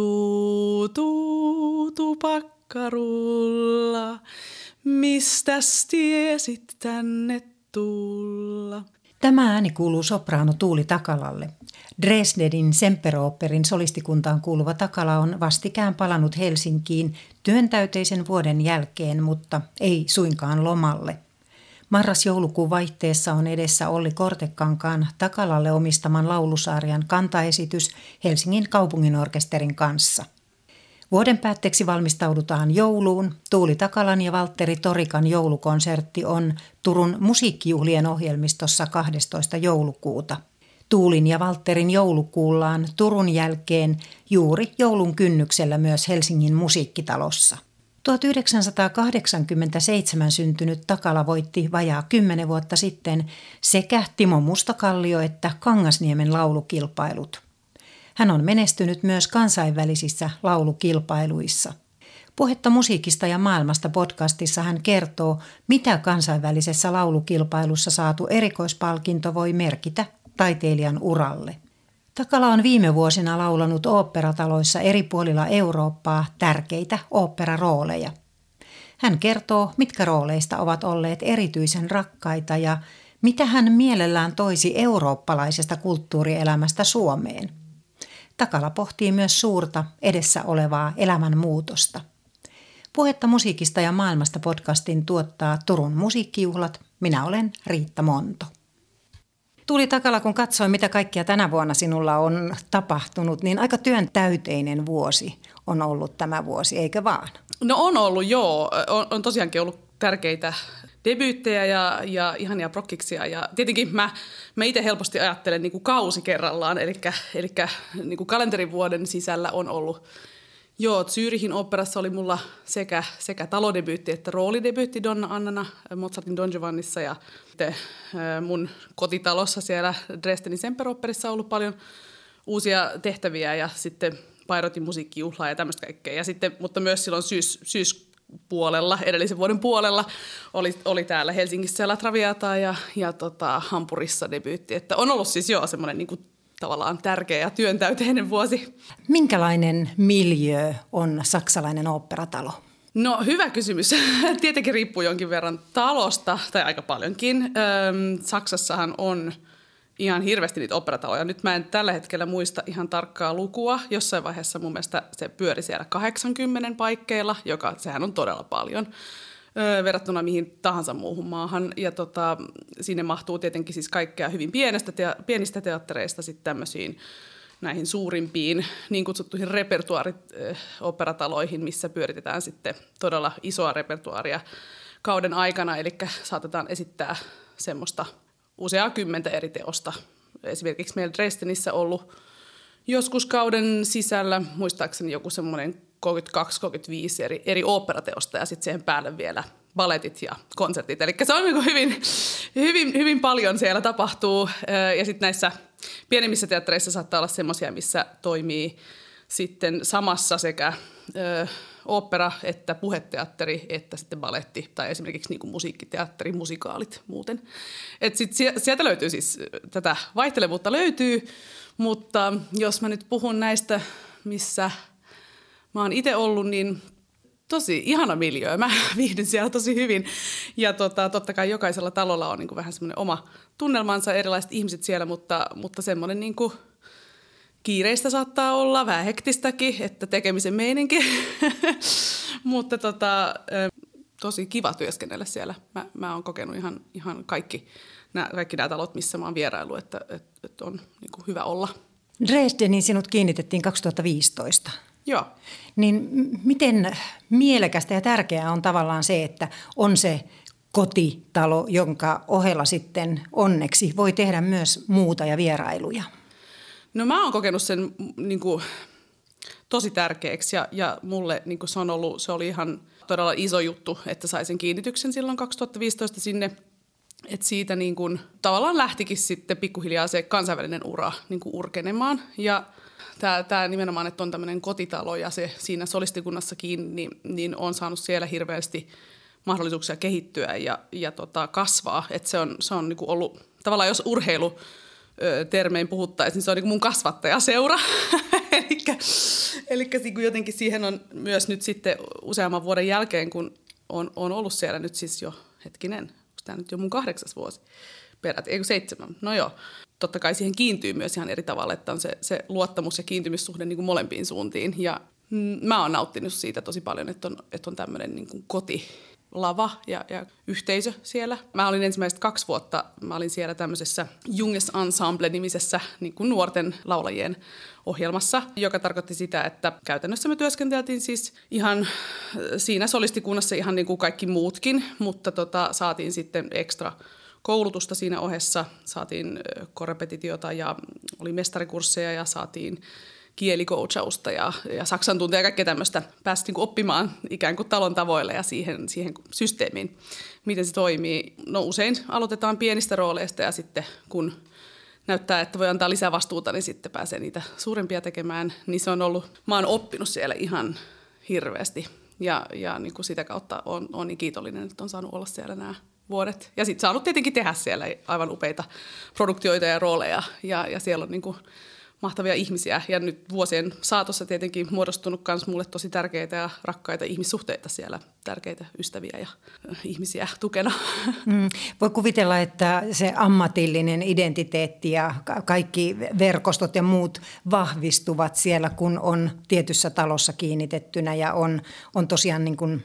tuu, tuu, tupakkarulla, mistäs tiesit tänne tulla? Tämä ääni kuuluu sopraano Tuuli Takalalle. Dresdenin Semperoopperin solistikuntaan kuuluva Takala on vastikään palannut Helsinkiin työntäyteisen vuoden jälkeen, mutta ei suinkaan lomalle. Marras-joulukuun vaihteessa on edessä Olli Kortekankaan Takalalle omistaman laulusarjan kantaesitys Helsingin kaupunginorkesterin kanssa. Vuoden päätteeksi valmistaudutaan jouluun. Tuuli Takalan ja Valtteri Torikan joulukonsertti on Turun musiikkijuhlien ohjelmistossa 12. joulukuuta. Tuulin ja Valtterin joulukuullaan Turun jälkeen juuri joulun kynnyksellä myös Helsingin musiikkitalossa. 1987 syntynyt Takala voitti vajaa kymmenen vuotta sitten sekä Timo Mustakallio että Kangasniemen laulukilpailut. Hän on menestynyt myös kansainvälisissä laulukilpailuissa. Puhetta musiikista ja maailmasta podcastissa hän kertoo, mitä kansainvälisessä laulukilpailussa saatu erikoispalkinto voi merkitä taiteilijan uralle. Takala on viime vuosina laulanut oopperataloissa eri puolilla Eurooppaa tärkeitä oopperarooleja. Hän kertoo, mitkä rooleista ovat olleet erityisen rakkaita ja mitä hän mielellään toisi eurooppalaisesta kulttuurielämästä Suomeen. Takala pohtii myös suurta edessä olevaa elämänmuutosta. Puhetta musiikista ja maailmasta podcastin tuottaa Turun musiikkijuhlat. Minä olen Riitta Monto. Tuli takala, kun katsoin, mitä kaikkia tänä vuonna sinulla on tapahtunut, niin aika työn täyteinen vuosi on ollut tämä vuosi, eikö vaan? No on ollut, joo. On, on tosiaankin ollut tärkeitä debyyttejä ja, ja ihania prokkiksia. Ja tietenkin mä, mä itse helposti ajattelen niin kuin kausi kerrallaan, eli, eli niin kuin kalenterivuoden sisällä on ollut Joo, Zyrihin operassa oli mulla sekä, sekä talodebyytti että roolidebyytti Donna Annana Mozartin Don Giovannissa ja sitten mun kotitalossa siellä Dresdenin Semperoperissa on ollut paljon uusia tehtäviä ja sitten Pairotin musiikkijuhlaa ja tämmöistä kaikkea. Ja sitten, mutta myös silloin syys, syyspuolella, edellisen vuoden puolella, oli, oli täällä Helsingissä La Traviata ja, ja tota, Hampurissa debyytti. Että on ollut siis joo semmoinen niin tavallaan tärkeä ja työntäyteinen vuosi. Minkälainen miljö on saksalainen oopperatalo? No hyvä kysymys. Tietenkin riippuu jonkin verran talosta, tai aika paljonkin. Öm, Saksassahan on ihan hirveästi niitä operataloja. Nyt mä en tällä hetkellä muista ihan tarkkaa lukua. Jossain vaiheessa mun mielestä se pyöri siellä 80 paikkeilla, joka sehän on todella paljon verrattuna mihin tahansa muuhun maahan. Ja tota, sinne mahtuu tietenkin siis kaikkea hyvin pienestä te- pienistä teattereista sitten tämmöisiin näihin suurimpiin niin kutsuttuihin repertuaarit-operataloihin, missä pyöritetään sitten todella isoa repertuaaria kauden aikana, eli saatetaan esittää semmoista useaa kymmentä eri teosta. Esimerkiksi meillä Dresdenissä ollut joskus kauden sisällä, muistaakseni joku semmoinen 32-35 eri, eri oopperateosta ja sitten siihen päälle vielä baletit ja konsertit. Eli se on niin hyvin, hyvin, hyvin paljon siellä tapahtuu. Ja sitten näissä pienemmissä teattereissa saattaa olla semmoisia, missä toimii sitten samassa sekä ö, opera että puheteatteri että sitten baletti tai esimerkiksi niin musiikkiteatteri, musikaalit muuten. Et sit sieltä löytyy siis, tätä vaihtelevuutta löytyy, mutta jos mä nyt puhun näistä, missä mä oon itse ollut, niin tosi ihana miljöö. Mä viihdyn siellä tosi hyvin. Ja tota, totta kai jokaisella talolla on niin kuin vähän semmoinen oma tunnelmansa, erilaiset ihmiset siellä, mutta, mutta semmoinen niin kuin kiireistä saattaa olla, vähän hektistäkin, että tekemisen meininki. mutta tota, tosi kiva työskennellä siellä. Mä, mä oon kokenut ihan, ihan kaikki, nämä, kaikki nämä talot, missä mä oon vierailu, että, että, että on niin kuin hyvä olla. Dresdenin sinut kiinnitettiin 2015. Joo. Niin miten mielekästä ja tärkeää on tavallaan se, että on se kotitalo, jonka ohella sitten onneksi voi tehdä myös muuta ja vierailuja? No mä oon kokenut sen niin kuin, tosi tärkeäksi ja, ja mulle niin kuin se, on ollut, se oli ihan todella iso juttu, että sain sen kiinnityksen silloin 2015 sinne. Et siitä niin kuin, tavallaan lähtikin sitten pikkuhiljaa se kansainvälinen ura niin kuin urkenemaan ja – tämä, tämä nimenomaan, että on tämmöinen kotitalo ja se siinä solistikunnassakin, niin, niin on saanut siellä hirveästi mahdollisuuksia kehittyä ja, ja tota, kasvaa. Että se on, se on niin ollut, tavallaan jos urheilu termein puhuttaisiin, niin se on niin mun kasvattajaseura. eli niin jotenkin siihen on myös nyt sitten useamman vuoden jälkeen, kun on, on ollut siellä nyt siis jo, hetkinen, onko tämä nyt jo mun kahdeksas vuosi perät, eikö seitsemän, no joo. Totta kai siihen kiintyy myös ihan eri tavalla, että on se, se luottamus ja kiintymyssuhde niin kuin molempiin suuntiin. Ja mm, mä oon nauttinut siitä tosi paljon, että on, että on tämmöinen niin kuin koti, lava ja, ja yhteisö siellä. Mä olin ensimmäiset kaksi vuotta, mä olin siellä tämmöisessä Junges Ensemble-nimisessä niin kuin nuorten laulajien ohjelmassa, joka tarkoitti sitä, että käytännössä me työskenteltiin siis ihan siinä solistikunnassa ihan niin kuin kaikki muutkin, mutta tota, saatiin sitten ekstra koulutusta siinä ohessa, saatiin korrepetitiota ja oli mestarikursseja ja saatiin kielikoutsausta ja, ja saksan tuntia ja kaikkea tämmöistä. Päästiin niin oppimaan ikään kuin talon tavoille ja siihen, siihen systeemiin, miten se toimii. No usein aloitetaan pienistä rooleista ja sitten kun näyttää, että voi antaa lisää vastuuta, niin sitten pääsee niitä suurempia tekemään. Niin se on ollut, mä oon oppinut siellä ihan hirveästi ja, ja niin kuin sitä kautta on, on niin kiitollinen, että on saanut olla siellä nämä vuodet. Ja sitten saanut tietenkin tehdä siellä aivan upeita produktioita ja rooleja ja, ja siellä on niin kuin mahtavia ihmisiä. Ja nyt vuosien saatossa tietenkin muodostunut myös mulle tosi tärkeitä ja rakkaita ihmissuhteita siellä, tärkeitä ystäviä ja ihmisiä tukena. Mm, voi kuvitella, että se ammatillinen identiteetti ja kaikki verkostot ja muut vahvistuvat siellä, kun on tietyssä talossa kiinnitettynä ja on, on tosiaan niin kuin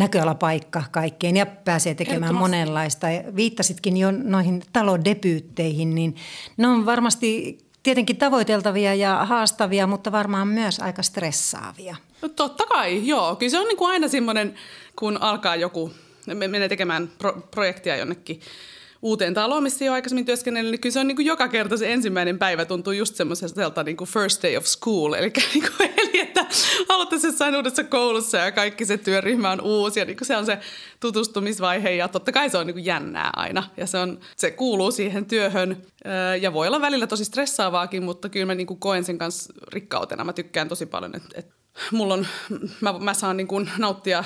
näköalapaikka kaikkeen ja pääsee tekemään monenlaista. Viittasitkin jo noihin talodebyytteihin, niin ne on varmasti tietenkin tavoiteltavia ja haastavia, mutta varmaan myös aika stressaavia. No totta kai, joo. Kyllä se on niin kuin aina semmoinen, kun alkaa joku, menee tekemään pro- projektia jonnekin uuteen taloon, missä jo aikaisemmin työskennellyt, niin kyllä se on niin kuin joka kerta se ensimmäinen päivä tuntuu just semmoiselta niin kuin first day of school. Eli, niin kuin, eli että aloittaisi jossain uudessa koulussa ja kaikki se työryhmä on uusi ja niin kuin se on se tutustumisvaihe ja totta kai se on niin kuin jännää aina ja se, on, se kuuluu siihen työhön ja voi olla välillä tosi stressaavaakin, mutta kyllä mä niin kuin koen sen kanssa rikkautena. Mä tykkään tosi paljon, että, että mulla on, mä, mä saan niin kuin nauttia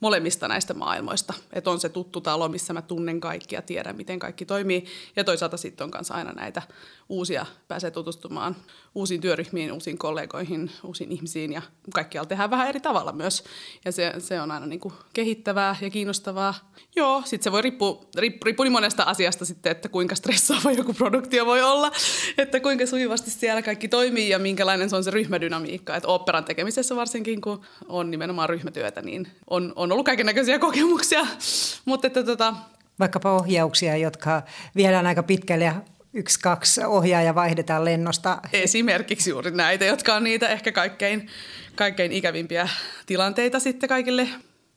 molemmista näistä maailmoista. Että on se tuttu talo, missä mä tunnen kaikki ja tiedän, miten kaikki toimii. Ja toisaalta sitten on kanssa aina näitä uusia, pääsee tutustumaan uusiin työryhmiin, uusiin kollegoihin, uusiin ihmisiin ja kaikkialla tehdään vähän eri tavalla myös. Ja se, se on aina niin kuin kehittävää ja kiinnostavaa. Joo, sitten se voi riippua, riippua, riippua niin monesta asiasta sitten, että kuinka stressaava joku produktio voi olla, että kuinka sujuvasti siellä kaikki toimii ja minkälainen se on se ryhmädynamiikka. Että operan tekemisessä varsinkin, kun on nimenomaan ryhmätyötä, niin on, on ollut kaiken näköisiä kokemuksia. Mutta että tota, Vaikkapa ohjauksia, jotka viedään aika pitkälle ja yksi, kaksi ohjaaja vaihdetaan lennosta. Esimerkiksi juuri näitä, jotka on niitä ehkä kaikkein, kaikkein ikävimpiä tilanteita sitten kaikille.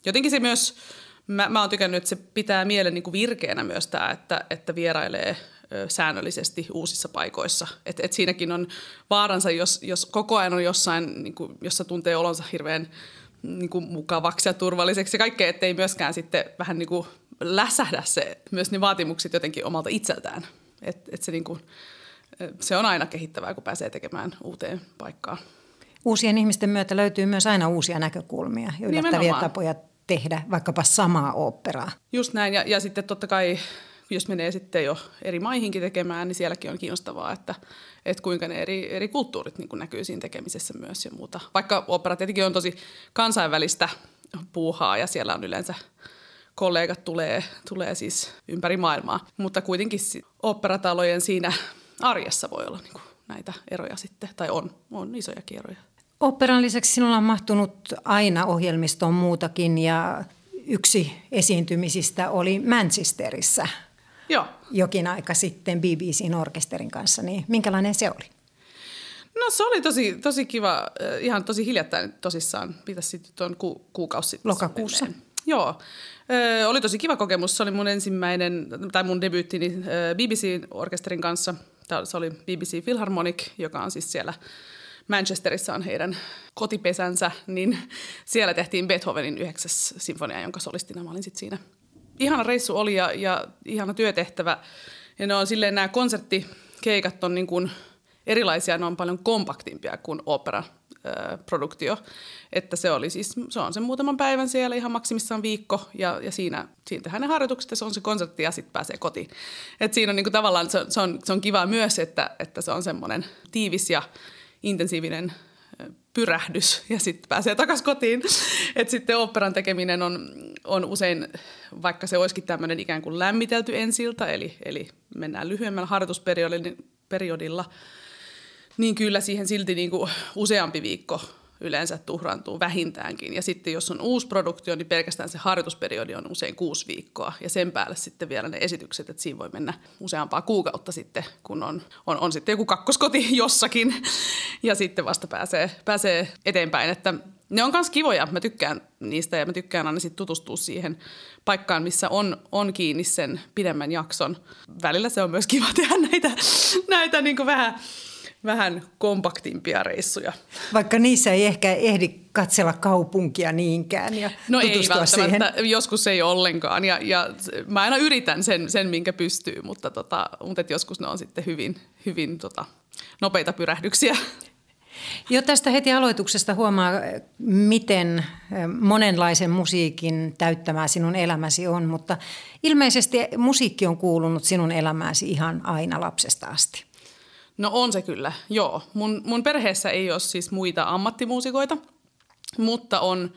Jotenkin se myös, mä, mä oon tykännyt, että se pitää mielen niin kuin virkeänä myös tämä, että, että vierailee säännöllisesti uusissa paikoissa. Et, et siinäkin on vaaransa, jos, jos koko ajan on jossain, niin kuin, jossa tuntee olonsa hirveän niin kuin mukavaksi ja turvalliseksi ja kaikkea, ettei myöskään sitten vähän niin kuin läsähdä se, myös ne vaatimukset jotenkin omalta itseltään. Et, et se, niinku, se on aina kehittävää, kun pääsee tekemään uuteen paikkaan. Uusien ihmisten myötä löytyy myös aina uusia näkökulmia ja yllättäviä tapoja tehdä vaikkapa samaa oopperaa. Just näin, ja, ja sitten totta kai jos menee sitten jo eri maihinkin tekemään, niin sielläkin on kiinnostavaa, että, että kuinka ne eri, eri kulttuurit niin näkyy siinä tekemisessä myös ja muuta. Vaikka opera tietenkin on tosi kansainvälistä puuhaa ja siellä on yleensä kollegat tulee, tulee siis ympäri maailmaa. Mutta kuitenkin operatalojen siinä arjessa voi olla niin näitä eroja sitten, tai on, on isoja eroja. Operan lisäksi sinulla on mahtunut aina ohjelmistoon muutakin ja yksi esiintymisistä oli Manchesterissa Joo. jokin aika sitten BBCn orkesterin kanssa. Niin minkälainen se oli? No se oli tosi, tosi kiva, ihan tosi hiljattain tosissaan, pitäisi sitten tuon ku, kuukausi sitten. Lokakuussa? Menneen. Joo, Ö, oli tosi kiva kokemus. Se oli mun ensimmäinen, tai mun debyyttini BBC-orkesterin kanssa. Se oli BBC Philharmonic, joka on siis siellä Manchesterissa on heidän kotipesänsä, niin siellä tehtiin Beethovenin yhdeksäs sinfonia, jonka solistina mä olin sitten siinä. Ihana reissu oli ja, ja ihana työtehtävä. Ja ne on silleen nämä konserttikeikat on niin kuin erilaisia, ne on paljon kompaktimpia kuin opera produktio. Että se oli siis, se on sen muutaman päivän siellä, ihan maksimissaan viikko, ja, ja siinä, siinä tehdään ne harjoitukset, ja se on se konsertti, ja sitten pääsee kotiin. Et siinä on niinku tavallaan, se, se, on, se on kiva myös, että, että se on semmoinen tiivis ja intensiivinen pyrähdys ja sitten pääsee takaisin kotiin. Et sitten oopperan tekeminen on, on usein, vaikka se olisikin tämmöinen ikään kuin lämmitelty ensiltä, eli, eli mennään lyhyemmällä harjoitusperiodilla, niin kyllä siihen silti niin kuin useampi viikko yleensä tuhrantuu vähintäänkin. Ja sitten jos on uusi produktio, niin pelkästään se harjoitusperiodi on usein kuusi viikkoa. Ja sen päälle sitten vielä ne esitykset, että siinä voi mennä useampaa kuukautta sitten, kun on, on, on sitten joku kakkoskoti jossakin. Ja sitten vasta pääsee, pääsee eteenpäin. Että ne on myös kivoja. Mä tykkään niistä ja mä tykkään aina sitten tutustua siihen paikkaan, missä on, on kiinni sen pidemmän jakson. Välillä se on myös kiva tehdä näitä, näitä niin vähän vähän kompaktimpia reissuja. Vaikka niissä ei ehkä ehdi katsella kaupunkia niinkään ja No ei välttämättä, siihen. joskus ei ollenkaan ja, ja mä aina yritän sen, sen minkä pystyy, mutta, tota, mutta et joskus ne on sitten hyvin, hyvin tota, nopeita pyrähdyksiä. Jo tästä heti aloituksesta huomaa, miten monenlaisen musiikin täyttämää sinun elämäsi on, mutta ilmeisesti musiikki on kuulunut sinun elämääsi ihan aina lapsesta asti. No on se kyllä, joo. Mun, mun perheessä ei ole siis muita ammattimuusikoita, mutta on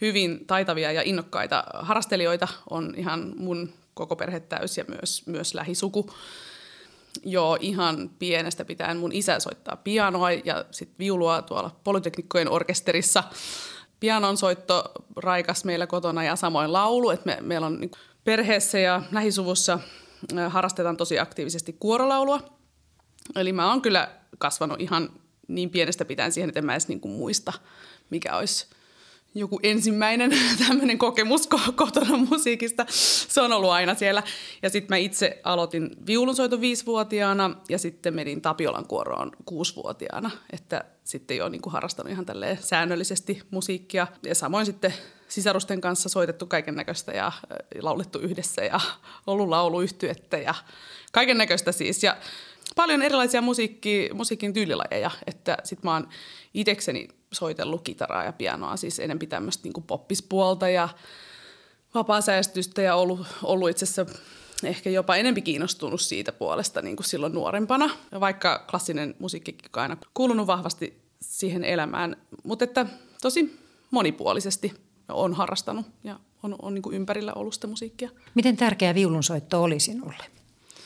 hyvin taitavia ja innokkaita harrastelijoita. On ihan mun koko perhe täys ja myös, myös lähisuku. Joo, ihan pienestä pitäen mun isä soittaa pianoa ja sitten viulua tuolla Polyteknikkojen orkesterissa. Pianon soitto raikas meillä kotona ja samoin laulu, että me, meillä on niin perheessä ja lähisuvussa harrastetaan tosi aktiivisesti kuorolaulua – Eli mä oon kyllä kasvanut ihan niin pienestä pitäen siihen, että en mä edes niin kuin muista, mikä olisi joku ensimmäinen tämmöinen kokemus kotona musiikista. Se on ollut aina siellä. Ja sitten mä itse aloitin viulunsoiton viisivuotiaana ja sitten menin Tapiolan kuoroon kuusivuotiaana. Että sitten jo niin kuin harrastanut ihan tälleen säännöllisesti musiikkia. Ja samoin sitten sisarusten kanssa soitettu kaiken näköistä ja laulettu yhdessä ja ollut lauluyhtyettä ja kaiken näköistä siis. Ja paljon erilaisia musiikki, musiikin tyylilajeja, että sit mä oon itekseni soitellut kitaraa ja pianoa, siis enemmän tämmöistä niin poppispuolta ja vapaasäästystä ja ollut, ollut itse asiassa ehkä jopa enempi kiinnostunut siitä puolesta niin kuin silloin nuorempana, vaikka klassinen musiikki on aina kuulunut vahvasti siihen elämään, mutta että tosi monipuolisesti on harrastanut ja on, on niin kuin ympärillä ollut sitä musiikkia. Miten tärkeä viulunsoitto oli sinulle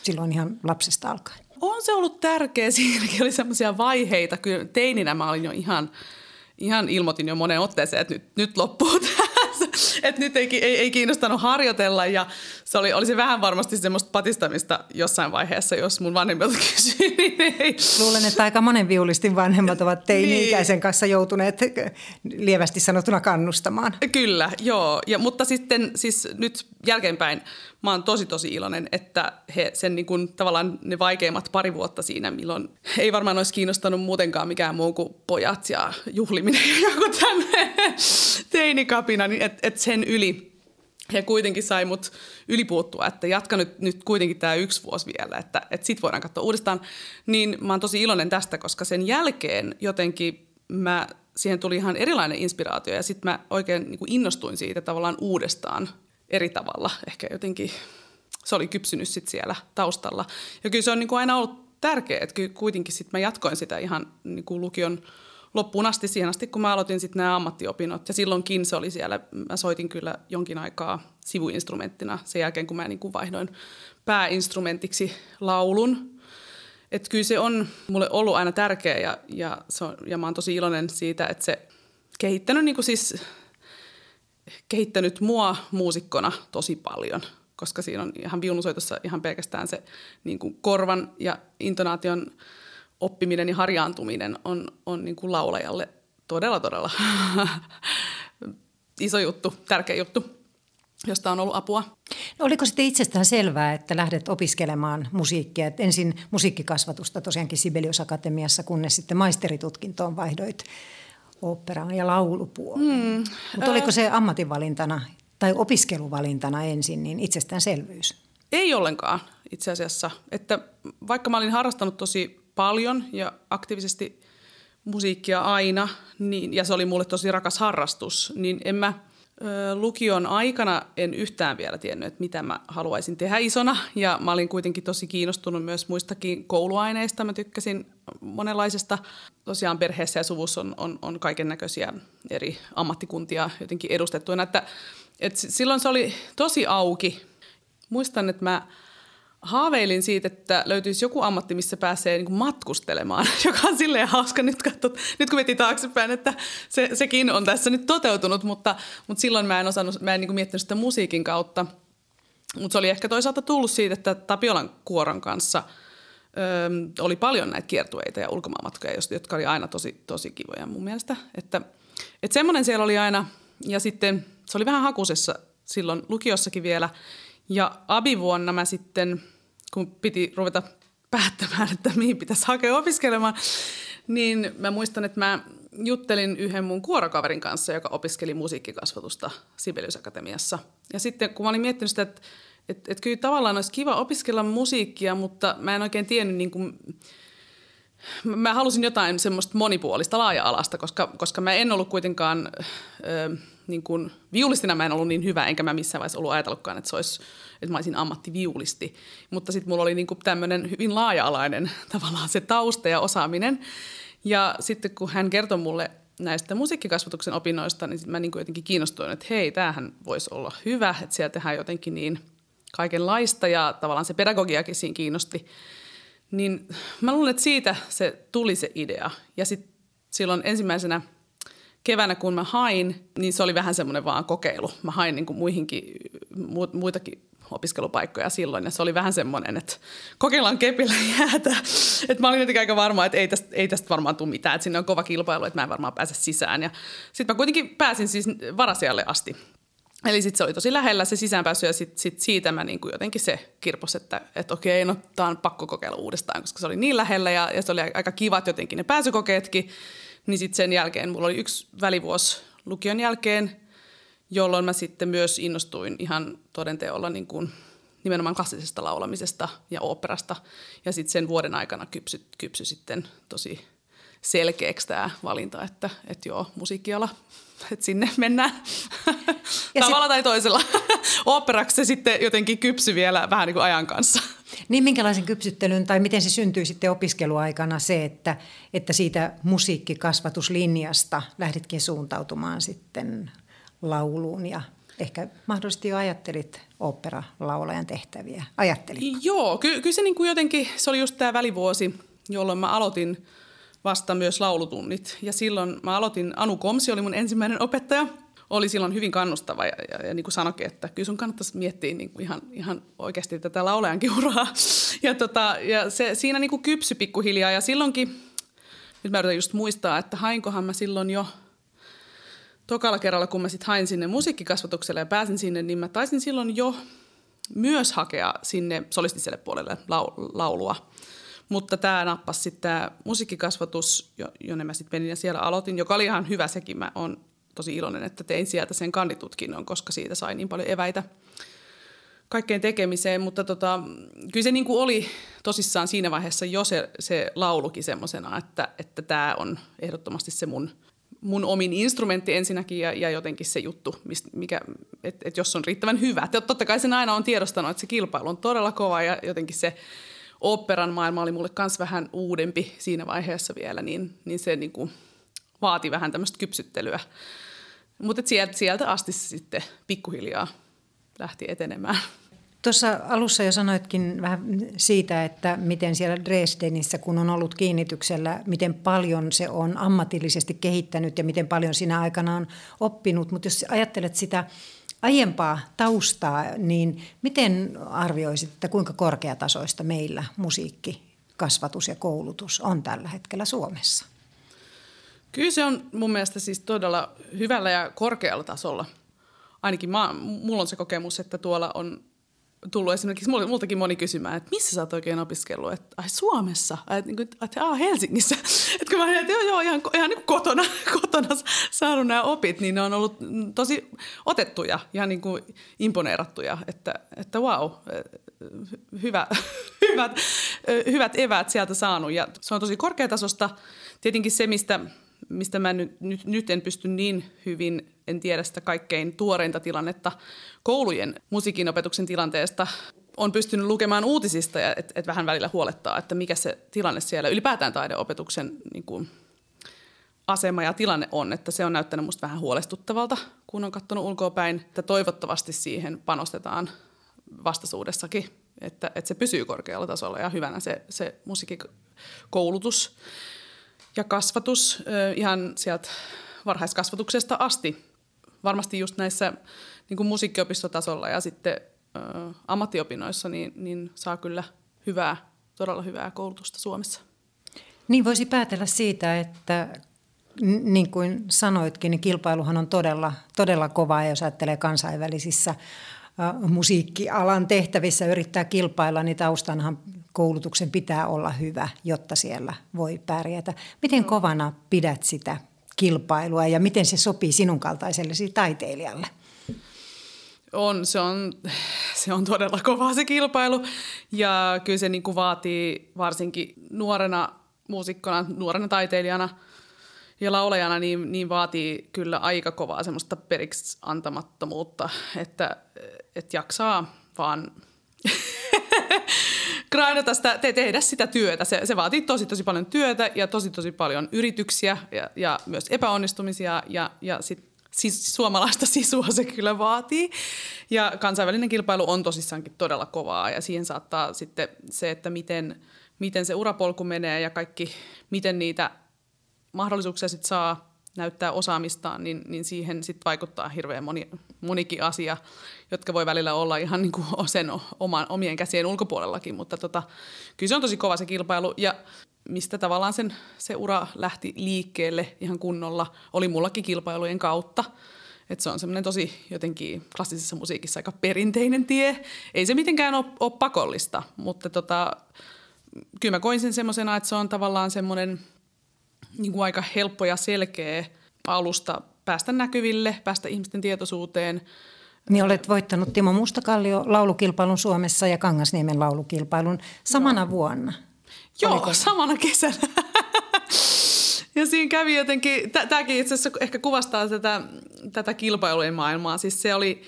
silloin ihan lapsesta alkaen? On se ollut tärkeä. Siinäkin oli semmoisia vaiheita. Kyllä teininä mä olin jo ihan, ihan ilmoitin jo moneen otteeseen, että nyt, nyt loppuu tämä että nyt ei, ei, ei kiinnostanut harjoitella ja se oli, olisi vähän varmasti semmoista patistamista jossain vaiheessa, jos mun vanhemmilta kysyy, niin ei. Luulen, että aika monen viulistin vanhemmat ovat teini-ikäisen niin. kanssa joutuneet lievästi sanotuna kannustamaan. Kyllä, joo. Ja, mutta sitten siis nyt jälkeenpäin mä oon tosi tosi iloinen, että he sen niin kuin, tavallaan ne vaikeimmat pari vuotta siinä, milloin ei varmaan olisi kiinnostanut muutenkaan mikään muu kuin pojat ja juhliminen ja joku tämmöinen teinikapina, niin että et sen yli he kuitenkin sai mut ylipuuttua, että jatka nyt, nyt kuitenkin tämä yksi vuosi vielä, että, että sit voidaan katsoa uudestaan. Niin mä oon tosi iloinen tästä, koska sen jälkeen jotenkin mä, siihen tuli ihan erilainen inspiraatio ja sitten mä oikein niin innostuin siitä tavallaan uudestaan eri tavalla. Ehkä jotenkin se oli kypsynyt sit siellä taustalla. Ja kyllä se on niin kuin aina ollut tärkeää, että kuitenkin sit mä jatkoin sitä ihan niin kuin lukion loppuun asti, siihen asti kun mä aloitin sitten nämä ammattiopinnot. Ja silloinkin se oli siellä, mä soitin kyllä jonkin aikaa sivuinstrumenttina sen jälkeen, kun mä niin kuin vaihdoin pääinstrumentiksi laulun. Että kyllä se on mulle ollut aina tärkeä ja, ja, se on, ja mä oon tosi iloinen siitä, että se kehittänyt, niin kuin siis, kehittänyt mua muusikkona tosi paljon – koska siinä on ihan viulusoitossa ihan pelkästään se niin kuin korvan ja intonaation oppiminen ja harjaantuminen on, on niin kuin laulajalle todella, todella iso juttu, tärkeä juttu, josta on ollut apua. No oliko sitten itsestään selvää, että lähdet opiskelemaan musiikkia? Et ensin musiikkikasvatusta tosiaankin Sibelius Akatemiassa, kunnes sitten maisteritutkintoon vaihdoit oopperaan ja laulupuoleen. Mm, Mutta oliko se ammatinvalintana tai opiskeluvalintana ensin niin itsestäänselvyys? Ei ollenkaan itse asiassa. Että vaikka mä olin harrastanut tosi paljon ja aktiivisesti musiikkia aina, niin, ja se oli mulle tosi rakas harrastus, niin en mä lukion aikana en yhtään vielä tiennyt, että mitä mä haluaisin tehdä isona. Ja mä olin kuitenkin tosi kiinnostunut myös muistakin kouluaineista. Mä tykkäsin monenlaisesta. Tosiaan perheessä ja suvussa on, on, on kaiken näköisiä eri ammattikuntia jotenkin edustettuina. Että, että silloin se oli tosi auki. Muistan, että mä haaveilin siitä, että löytyisi joku ammatti, missä pääsee niin matkustelemaan, joka on silleen hauska nyt, katsot, nyt kun veti taaksepäin, että se, sekin on tässä nyt toteutunut, mutta, mutta silloin mä en osannut, mä en niin miettinyt sitä musiikin kautta. Mutta se oli ehkä toisaalta tullut siitä, että Tapiolan kuoron kanssa ö, oli paljon näitä kiertueita ja ulkomaanmatkoja, jotka oli aina tosi, tosi kivoja mun mielestä. Että, että semmoinen siellä oli aina, ja sitten se oli vähän hakusessa silloin lukiossakin vielä, ja abivuonna mä sitten – kun piti ruveta päättämään, että mihin pitäisi hakea opiskelemaan, niin mä muistan, että mä juttelin yhden mun kuorokaverin kanssa, joka opiskeli musiikkikasvatusta Sibelius Akatemiassa. Ja sitten kun mä olin miettinyt sitä, että, että, että kyllä tavallaan olisi kiva opiskella musiikkia, mutta mä en oikein tiennyt niin kuin, mä halusin jotain semmoista monipuolista, laaja-alasta, koska, koska mä en ollut kuitenkaan, ö, niin kuin, viulistina mä en ollut niin hyvä, enkä mä missään vaiheessa ollut ajatellutkaan, että se olisi että mä olisin ammattiviulisti. Mutta sitten mulla oli niinku tämmöinen hyvin laaja-alainen tavallaan se tausta ja osaaminen. Ja sitten kun hän kertoi mulle näistä musiikkikasvatuksen opinnoista, niin mä niinku jotenkin kiinnostuin, että hei, tämähän voisi olla hyvä, että siellä tehdään jotenkin niin kaikenlaista ja tavallaan se pedagogiakin siinä kiinnosti. Niin mä luulen, että siitä se tuli se idea. Ja sitten silloin ensimmäisenä keväänä, kun mä hain, niin se oli vähän semmoinen vaan kokeilu. Mä hain niin kuin muihinkin, muitakin opiskelupaikkoja silloin ja se oli vähän semmoinen, että kokeillaan kepillä jäätä. Että mä olin jotenkin aika varma, että ei tästä, ei tästä varmaan tule mitään, että sinne on kova kilpailu, että mä en varmaan pääse sisään. Ja sitten mä kuitenkin pääsin siis varasijalle asti. Eli sitten se oli tosi lähellä se sisäänpääsy ja sitten sit siitä mä niinku jotenkin se kirpos, että et okei, no tää on pakko kokeilla uudestaan, koska se oli niin lähellä ja, ja se oli aika kivat jotenkin ne pääsykokeetkin. Niin sitten sen jälkeen mulla oli yksi välivuosi lukion jälkeen, jolloin mä sitten myös innostuin ihan todenteolla niin kuin nimenomaan klassisesta laulamisesta ja oopperasta. Ja sitten sen vuoden aikana kypsy, kypsy sitten tosi selkeäksi tämä valinta, että, että joo, musiikkiala, että sinne mennään ja tavalla sit... tai toisella. Oopperaksi se sitten jotenkin kypsy vielä vähän niin kuin ajan kanssa. Niin minkälaisen kypsyttelyn tai miten se syntyi sitten opiskeluaikana se, että, että siitä musiikkikasvatuslinjasta lähditkin suuntautumaan sitten lauluun ja ehkä mahdollisesti jo ajattelit opera-laulajan tehtäviä. Ajattelit? Joo, ky- kyllä se niin kuin jotenkin, se oli just tämä välivuosi, jolloin mä aloitin vasta myös laulutunnit. Ja silloin mä aloitin, Anu Komsi oli mun ensimmäinen opettaja. Oli silloin hyvin kannustava ja, ja, ja niin kuin sanoikin, että kyllä sun kannattaisi miettiä niin kuin ihan, ihan oikeasti tätä laulajankin uraa. Ja, tota, ja se, siinä niin kuin kypsy pikkuhiljaa ja silloinkin, nyt mä yritän just muistaa, että hainkohan mä silloin jo – tokalla kerralla, kun mä sitten hain sinne musiikkikasvatukselle ja pääsin sinne, niin mä taisin silloin jo myös hakea sinne solistiselle puolelle laulua. Mutta tämä nappasi sitten tämä musiikkikasvatus, jonne mä sitten menin ja siellä aloitin, joka oli ihan hyvä sekin. Mä oon tosi iloinen, että tein sieltä sen kanditutkinnon, koska siitä sai niin paljon eväitä kaikkeen tekemiseen. Mutta tota, kyllä se niin kuin oli tosissaan siinä vaiheessa jo se, se laulukin semmoisena, että, että tämä on ehdottomasti se mun – mun omin instrumentti ensinnäkin ja, ja jotenkin se juttu, mikä, että et jos on riittävän hyvä. Totta kai sen aina on tiedostanut, että se kilpailu on todella kova ja jotenkin se operan maailma oli mulle myös vähän uudempi siinä vaiheessa vielä, niin, niin se niin kuin vaati vähän tämmöistä kypsyttelyä. Mutta sieltä, sieltä asti se sitten pikkuhiljaa lähti etenemään. Tuossa alussa jo sanoitkin vähän siitä, että miten siellä Dresdenissä, kun on ollut kiinnityksellä, miten paljon se on ammatillisesti kehittänyt ja miten paljon sinä aikana on oppinut. Mutta jos ajattelet sitä aiempaa taustaa, niin miten arvioisit, että kuinka korkeatasoista meillä musiikki, kasvatus ja koulutus on tällä hetkellä Suomessa? Kyllä se on mun mielestä siis todella hyvällä ja korkealla tasolla. Ainakin mä, mulla on se kokemus, että tuolla on tullut esimerkiksi multakin moni kysymään, että missä sä oot oikein opiskellut? Että ai Suomessa? Että, niin että aa, Helsingissä. Että kun mä olin, että joo, joo ihan, ihan niin kotona, kotona saanut nämä opit, niin ne on ollut tosi otettuja ja niin kuin imponeerattuja. Että, että wow, hyvä, hyvät, hyvät eväät sieltä saanut. Ja se on tosi korkeatasosta. Tietenkin se, mistä mistä mä nyt, nyt, nyt en pysty niin hyvin, en tiedä sitä kaikkein tuoreinta tilannetta koulujen musiikinopetuksen tilanteesta, on pystynyt lukemaan uutisista ja että et vähän välillä huolettaa, että mikä se tilanne siellä ylipäätään taideopetuksen niin kuin, asema ja tilanne on, että se on näyttänyt musta vähän huolestuttavalta, kun on katsonut ulkoapäin, että toivottavasti siihen panostetaan vastaisuudessakin, että, että se pysyy korkealla tasolla ja hyvänä se, se musiikkikoulutus ja kasvatus ihan sieltä varhaiskasvatuksesta asti. Varmasti just näissä niin kuin musiikkiopistotasolla ja sitten ammattiopinnoissa niin, niin saa kyllä hyvää, todella hyvää koulutusta Suomessa. Niin voisi päätellä siitä, että niin kuin sanoitkin, niin kilpailuhan on todella, todella kovaa, jos ajattelee kansainvälisissä musiikkialan tehtävissä yrittää kilpailla, niin taustanhan koulutuksen pitää olla hyvä, jotta siellä voi pärjätä. Miten kovana pidät sitä kilpailua ja miten se sopii sinun kaltaisellesi taiteilijalle? On, se on, se on todella kovaa se kilpailu ja kyllä se niin kuin vaatii varsinkin nuorena muusikkona, nuorena taiteilijana – ja laulajana niin, niin vaatii kyllä aika kovaa semmoista periksi antamattomuutta, että, että jaksaa vaan grindata sitä, te, tehdä sitä työtä. Se, se vaatii tosi tosi paljon työtä ja tosi tosi paljon yrityksiä ja, ja myös epäonnistumisia ja, ja sit, siis suomalaista sisua se kyllä vaatii. Ja kansainvälinen kilpailu on tosissaankin todella kovaa ja siihen saattaa sitten se, että miten, miten se urapolku menee ja kaikki, miten niitä mahdollisuuksia sit saa näyttää osaamistaan, niin, niin siihen sit vaikuttaa hirveän moni, monikin asia, jotka voi välillä olla ihan niin kuin sen oman, omien käsien ulkopuolellakin, mutta tota, kyllä se on tosi kova se kilpailu ja mistä tavallaan sen, se ura lähti liikkeelle ihan kunnolla, oli mullakin kilpailujen kautta. Et se on semmoinen tosi jotenkin klassisessa musiikissa aika perinteinen tie. Ei se mitenkään ole, ole pakollista, mutta tota, kyllä mä koin sen semmoisena, että se on tavallaan semmoinen – niin kuin aika helppo ja selkeä alusta päästä näkyville, päästä ihmisten tietoisuuteen. Niin olet voittanut Timo Mustakallio laulukilpailun Suomessa ja Kangasniemen laulukilpailun samana Joo. vuonna. Joo, Oliko? samana kesänä. ja siinä kävi jotenkin, tämäkin itse asiassa ehkä kuvastaa tätä, tätä kilpailujen maailmaa. Siis se oli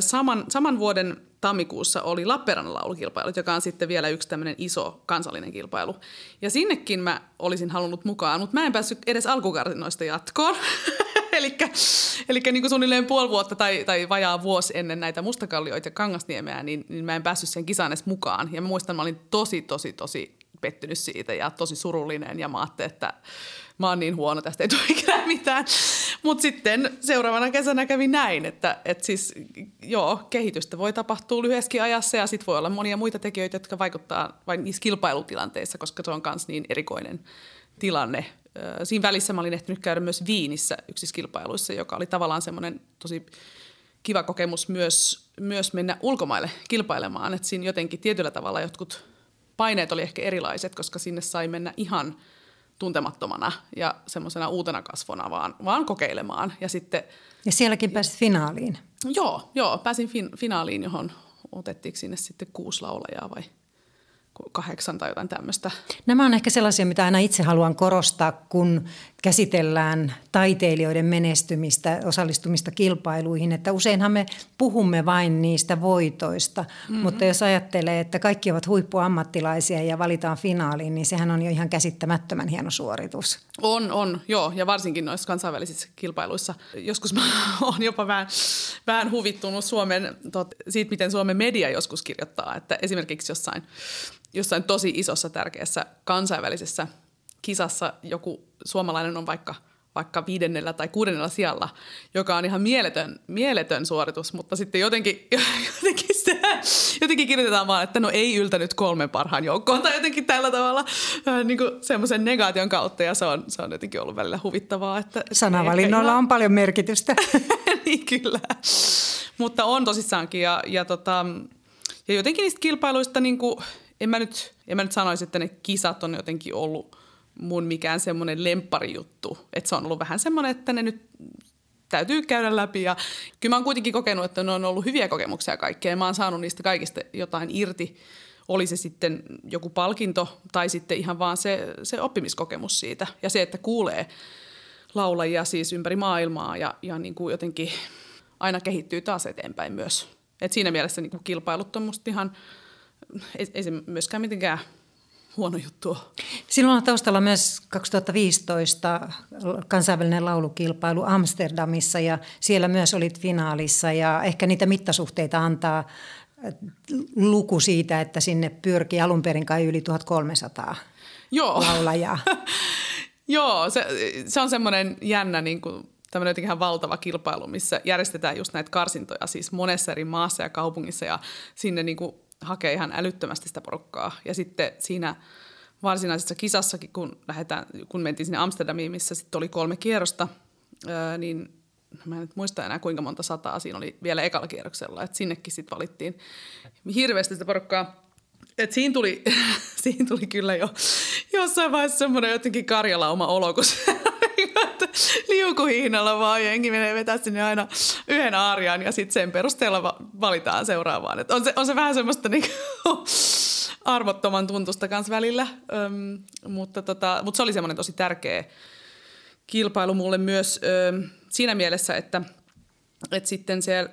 saman, saman vuoden tammikuussa oli Lappeenrannan laulukilpailut, joka on sitten vielä yksi tämmöinen iso kansallinen kilpailu. Ja sinnekin mä olisin halunnut mukaan, mutta mä en päässyt edes alkukartinoista jatkoon. eli niin suunnilleen puoli vuotta tai, tai vajaa vuosi ennen näitä mustakallioita ja kangasniemeä, niin, niin mä en päässyt sen kisaan edes mukaan. Ja mä muistan, mä olin tosi, tosi, tosi pettynyt siitä ja tosi surullinen ja mä ajattelin, että mä oon niin huono, tästä ei tule ikinä mitään. Mutta sitten seuraavana kesänä kävi näin, että et siis joo, kehitystä voi tapahtua lyhyessäkin ajassa ja sitten voi olla monia muita tekijöitä, jotka vaikuttaa vain niissä kilpailutilanteissa, koska se on myös niin erikoinen tilanne. Siinä välissä mä olin ehtinyt käydä myös Viinissä yksissä kilpailuissa, joka oli tavallaan semmoinen tosi kiva kokemus myös, myös mennä ulkomaille kilpailemaan. Että siinä jotenkin tietyllä tavalla jotkut paineet oli ehkä erilaiset, koska sinne sai mennä ihan – tuntemattomana ja semmoisena uutena kasvona vaan, vaan kokeilemaan. Ja, sitten, ja sielläkin pääsit finaaliin? Joo, joo pääsin fin, finaaliin, johon otettiin sinne sitten kuusi laulajaa vai – kahdeksan tai jotain tämmöistä. Nämä on ehkä sellaisia, mitä aina itse haluan korostaa, kun käsitellään taiteilijoiden menestymistä, osallistumista kilpailuihin, että useinhan me puhumme vain niistä voitoista, mm-hmm. mutta jos ajattelee, että kaikki ovat huippuammattilaisia ja valitaan finaaliin, niin sehän on jo ihan käsittämättömän hieno suoritus. On, on, joo, ja varsinkin noissa kansainvälisissä kilpailuissa. Joskus mä oon jopa vähän, vähän huvittunut Suomen, tot, siitä, miten Suomen media joskus kirjoittaa, että esimerkiksi jossain jossain tosi isossa tärkeässä kansainvälisessä kisassa joku suomalainen on vaikka vaikka viidennellä tai kuudennella sijalla, joka on ihan mieletön, mieletön suoritus, mutta sitten jotenkin, jotenkin, sitä, jotenkin kirjoitetaan vaan, että no ei yltänyt kolmen parhaan joukkoon tai jotenkin tällä tavalla niin kuin semmoisen negaation kautta ja se on, se on jotenkin ollut välillä huvittavaa. Että, Sanavalinnoilla ihan... on paljon merkitystä. niin kyllä, mutta on tosissaankin ja, ja, tota, ja jotenkin niistä kilpailuista niin kuin, en mä nyt, en mä nyt sanoisi, että ne kisat on jotenkin ollut mun mikään semmoinen lempparijuttu. Että se on ollut vähän semmoinen, että ne nyt täytyy käydä läpi. Ja kyllä mä oon kuitenkin kokenut, että ne on ollut hyviä kokemuksia kaikkea. Mä oon saanut niistä kaikista jotain irti. Oli se sitten joku palkinto tai sitten ihan vaan se, se oppimiskokemus siitä. Ja se, että kuulee laulajia siis ympäri maailmaa ja, ja niin kuin jotenkin aina kehittyy taas eteenpäin myös. Et siinä mielessä niin kuin kilpailut on musta ihan, ei, ei se myöskään mitenkään huono juttu Silloin on taustalla myös 2015 kansainvälinen laulukilpailu Amsterdamissa ja siellä myös olit finaalissa ja ehkä niitä mittasuhteita antaa äh, luku siitä, että sinne pyrkii alun perin kai yli 1300 Joo. laulajaa. Joo, se, se on semmoinen jännä niin kuin, tämmöinen jotenkin ihan valtava kilpailu, missä järjestetään just näitä karsintoja siis monessa eri maassa ja kaupungissa ja sinne niin kuin hakee ihan älyttömästi sitä porukkaa. Ja sitten siinä varsinaisessa kisassakin, kun, lähdetään, kun mentiin sinne Amsterdamiin, missä sitten oli kolme kierrosta, niin mä en nyt muista enää kuinka monta sataa siinä oli vielä ekalla kierroksella, että sinnekin sitten valittiin hirveästi sitä porukkaa. Et siinä, tuli, siinä tuli kyllä jo jossain vaiheessa semmoinen jotenkin karjalauma olo, kun liukuhihnalla vaan jengi menee vetää sinne aina yhden aarian ja sitten sen perusteella valitaan seuraavaan. Et on, se, on se vähän semmoista niinku arvottoman tuntusta kanssa välillä, Öm, mutta, tota, mutta se oli semmoinen tosi tärkeä kilpailu mulle myös öm, siinä mielessä, että – et sitten siellä,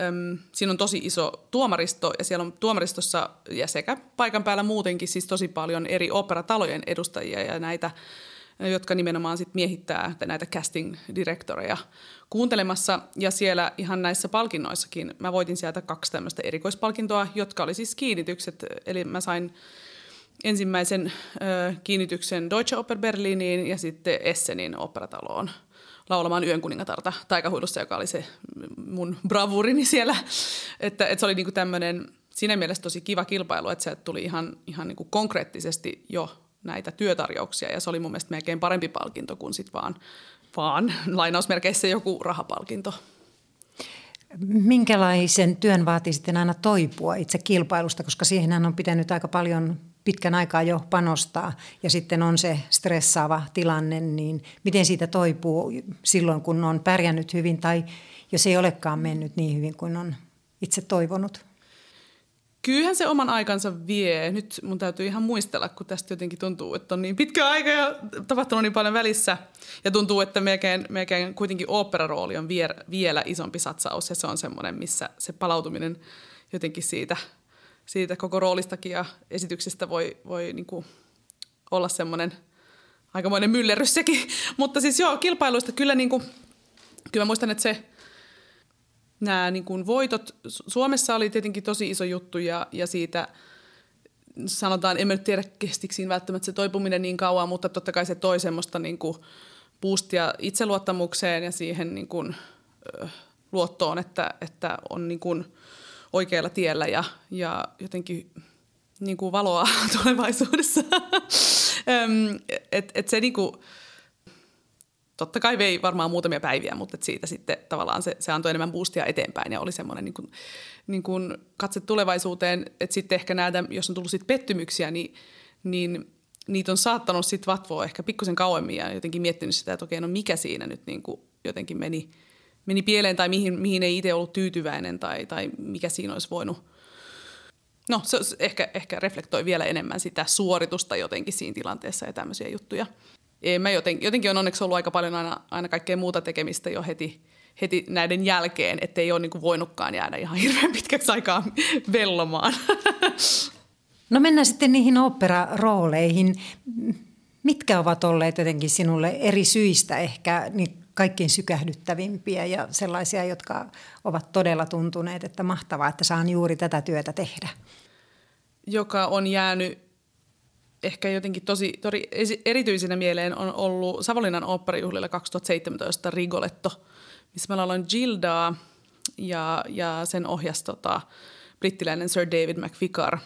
äm, siinä on tosi iso tuomaristo ja siellä on tuomaristossa ja sekä paikan päällä muutenkin siis tosi paljon eri operatalojen edustajia ja näitä, jotka nimenomaan sit miehittää näitä casting-direktoreja kuuntelemassa. Ja siellä ihan näissä palkinnoissakin mä voitin sieltä kaksi tämmöistä erikoispalkintoa, jotka oli siis kiinnitykset. Eli mä sain ensimmäisen ö, kiinnityksen Deutsche Oper Berliniin ja sitten Essenin operataloon – laulamaan Yön kuningatarta taikahuilussa, joka oli se mun bravurini siellä. Että, että se oli niinku tämmöinen siinä mielessä tosi kiva kilpailu, että se tuli ihan, ihan niinku konkreettisesti jo näitä työtarjouksia ja se oli mun mielestä melkein parempi palkinto kuin sitten vaan, vaan lainausmerkeissä joku rahapalkinto. Minkälaisen työn vaatii sitten aina toipua itse kilpailusta, koska siihen on pitänyt aika paljon pitkän aikaa jo panostaa ja sitten on se stressaava tilanne, niin miten siitä toipuu silloin, kun on pärjännyt hyvin tai jos ei olekaan mennyt niin hyvin kuin on itse toivonut? Kyllähän se oman aikansa vie. Nyt mun täytyy ihan muistella, kun tästä jotenkin tuntuu, että on niin pitkä aika ja tapahtunut niin paljon välissä. Ja tuntuu, että melkein, melkein kuitenkin operarooli on vie, vielä isompi satsaus ja se on semmoinen, missä se palautuminen jotenkin siitä – siitä koko roolistakin ja esityksestä voi, voi niin kuin olla semmoinen aikamoinen myllerrys sekin. Mutta siis joo, kilpailuista kyllä, niin kuin, kyllä mä muistan, että se nämä niin kuin voitot, Suomessa oli tietenkin tosi iso juttu ja, ja siitä sanotaan, en mä nyt tiedä kestikään välttämättä se toipuminen niin kauan, mutta totta kai se toi semmoista niin kuin boostia itseluottamukseen ja siihen niin kuin, luottoon, että, että on niin kuin, oikealla tiellä ja, ja jotenkin niin kuin valoa tulevaisuudessa. et, et se niin kuin, totta kai vei varmaan muutamia päiviä, mutta siitä sitten tavallaan se, se antoi enemmän boostia eteenpäin ja oli semmoinen niin kuin, niin kuin katse tulevaisuuteen, että sitten ehkä näitä, jos on tullut sitten pettymyksiä, niin, niin niitä on saattanut sitten vatvoa ehkä pikkusen kauemmin ja jotenkin miettinyt sitä, että okei, no mikä siinä nyt niin kuin jotenkin meni – meni pieleen tai mihin, mihin ei itse ollut tyytyväinen tai, tai mikä siinä olisi voinut. No se ehkä, ehkä reflektoi vielä enemmän sitä suoritusta jotenkin siinä tilanteessa ja tämmöisiä juttuja. Mä jotenkin, jotenkin on onneksi ollut aika paljon aina, aina kaikkea muuta tekemistä jo heti, heti näiden jälkeen, ettei ole niin voinutkaan jäädä ihan hirveän pitkäksi aikaa vellomaan. No mennään sitten niihin operarooleihin. Mitkä ovat olleet jotenkin sinulle eri syistä ehkä niin kaikkein sykähdyttävimpiä ja sellaisia, jotka ovat todella tuntuneet, että mahtavaa, että saan juuri tätä työtä tehdä. Joka on jäänyt ehkä jotenkin tosi, tosi erityisenä mieleen on ollut Savonlinnan oopparijuhlilla 2017 Rigoletto, missä mä lauloin Gildaa ja, ja sen ohjasi tota, brittiläinen Sir David McVicar.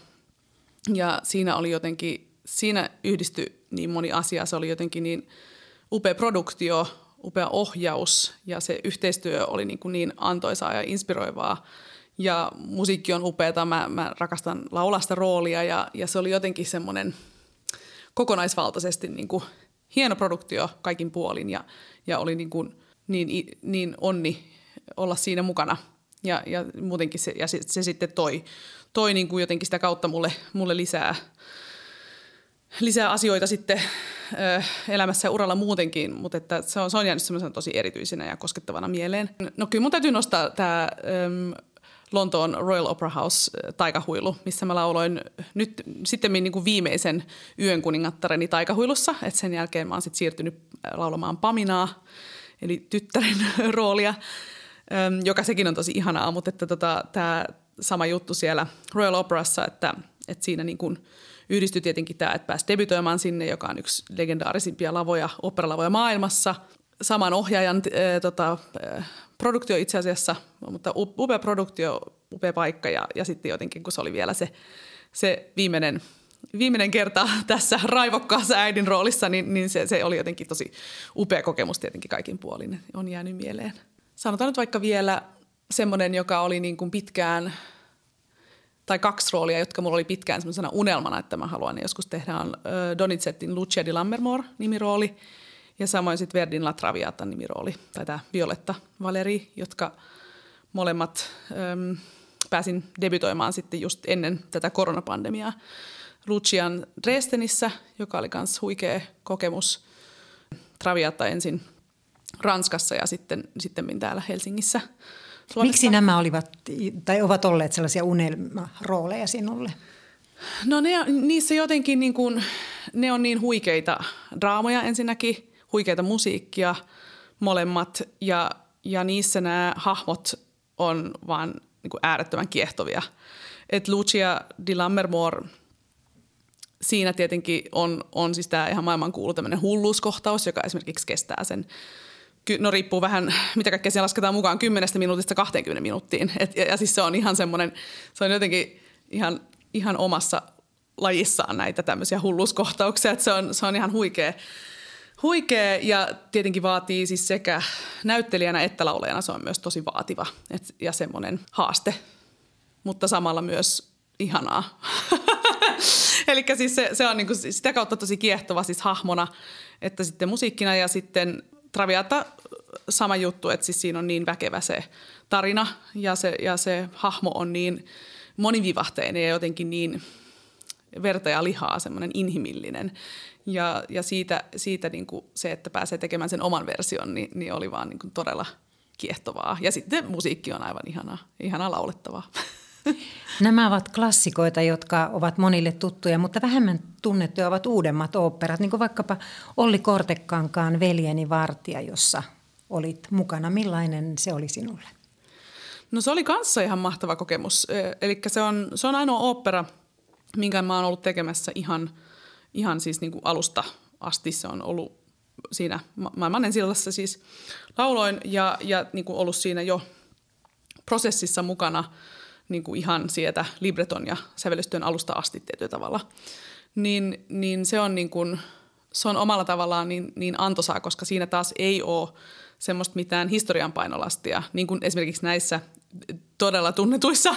Ja siinä oli jotenkin, siinä yhdistyi niin moni asia, se oli jotenkin niin upea produktio, upea ohjaus ja se yhteistyö oli niin, kuin niin antoisaa ja inspiroivaa. Ja musiikki on upeata, mä, mä rakastan laulasta roolia ja, ja se oli jotenkin semmoinen kokonaisvaltaisesti niin kuin hieno produktio kaikin puolin ja, ja oli niin, kuin niin, niin onni olla siinä mukana. Ja, ja muutenkin se, ja se, se sitten toi, toi niin kuin jotenkin sitä kautta mulle, mulle lisää lisää asioita sitten elämässä ja uralla muutenkin, mutta että se, on, se on jäänyt semmoisen tosi erityisenä ja koskettavana mieleen. No kyllä mun täytyy nostaa tämä Lontoon Royal Opera House taikahuilu, missä mä lauloin nyt sitten niin kuin viimeisen yön kuningattareni taikahuilussa. Et sen jälkeen mä oon sitten siirtynyt laulamaan Paminaa, eli tyttären roolia, joka sekin on tosi ihanaa, mutta että tota, tämä sama juttu siellä Royal Operassa, että, että siinä niin kuin yhdistyi tietenkin tämä, että pääsi debytoimaan sinne, joka on yksi legendaarisimpia lavoja, operalavoja maailmassa. Saman ohjaajan äh, tota, äh, produktio itse asiassa, mutta upea produktio, upea paikka ja, ja sitten jotenkin kun se oli vielä se, se viimeinen, viimeinen kerta tässä raivokkaassa äidin roolissa, niin, niin se, se oli jotenkin tosi upea kokemus tietenkin kaikin puolin, on jäänyt mieleen. Sanotaan nyt vaikka vielä semmoinen, joka oli niin kuin pitkään, tai kaksi roolia, jotka mulla oli pitkään semmoisena unelmana, että mä haluan joskus tehdä, on Donizettin Lucia di Lammermoor nimirooli – ja samoin sitten Verdin La Traviata nimirooli, tai tämä Violetta Valeri, jotka molemmat äm, pääsin debytoimaan sitten just ennen tätä koronapandemiaa. Lucian Dresdenissä, joka oli myös huikea kokemus. Traviata ensin Ranskassa ja sitten, sitten täällä Helsingissä. Suomessa. Miksi nämä olivat tai ovat olleet sellaisia unelmarooleja sinulle? No ne, niissä jotenkin niin kuin, ne on niin huikeita draamoja ensinnäkin huikeita musiikkia molemmat ja, ja niissä nämä hahmot on vaan niin kuin äärettömän kiehtovia. Et Lucia di Lammermoor, siinä tietenkin on, on siis tämä ihan maailmankuulu tämmöinen hulluuskohtaus, joka esimerkiksi kestää sen no riippuu vähän, mitä kaikkea siellä lasketaan mukaan, 10 minuutista 20 minuuttiin. Et, ja, ja siis se on ihan semmoinen, se on jotenkin ihan, ihan omassa lajissaan näitä tämmöisiä hulluuskohtauksia, että se on, se on ihan huikea huikea ja tietenkin vaatii siis sekä näyttelijänä että laulajana se on myös tosi vaativa et, ja semmoinen haaste, mutta samalla myös ihanaa. Eli siis se, se on niinku sitä kautta tosi kiehtova siis hahmona, että sitten musiikkina ja sitten Traviata sama juttu, että siis siinä on niin väkevä se tarina ja se, ja se hahmo on niin monivivahteinen ja jotenkin niin verta ja lihaa, semmoinen inhimillinen. Ja, ja siitä, siitä niin kuin se, että pääsee tekemään sen oman version, niin, niin oli vaan niin kuin todella kiehtovaa. Ja sitten musiikki on aivan ihana, ihana laulettavaa. Nämä ovat klassikoita, jotka ovat monille tuttuja, mutta vähemmän tunnettuja ovat uudemmat oopperat, niin kuin vaikkapa Olli Kortekankaan Veljeni vartija, jossa olit mukana. Millainen se oli sinulle? No se oli kanssa ihan mahtava kokemus. Eli se on, se on ainoa opera, minkä mä oon ollut tekemässä ihan – ihan siis niin kuin alusta asti se on ollut siinä maailman ensillassa siis lauloin ja, ja niin kuin ollut siinä jo prosessissa mukana niin kuin ihan sieltä libreton ja sävellystyön alusta asti tietyllä tavalla. Niin, niin se on niin kuin, se on omalla tavallaan niin, niin antoisaa, koska siinä taas ei ole semmoista mitään historian painolastia, niin kuin esimerkiksi näissä todella tunnetuissa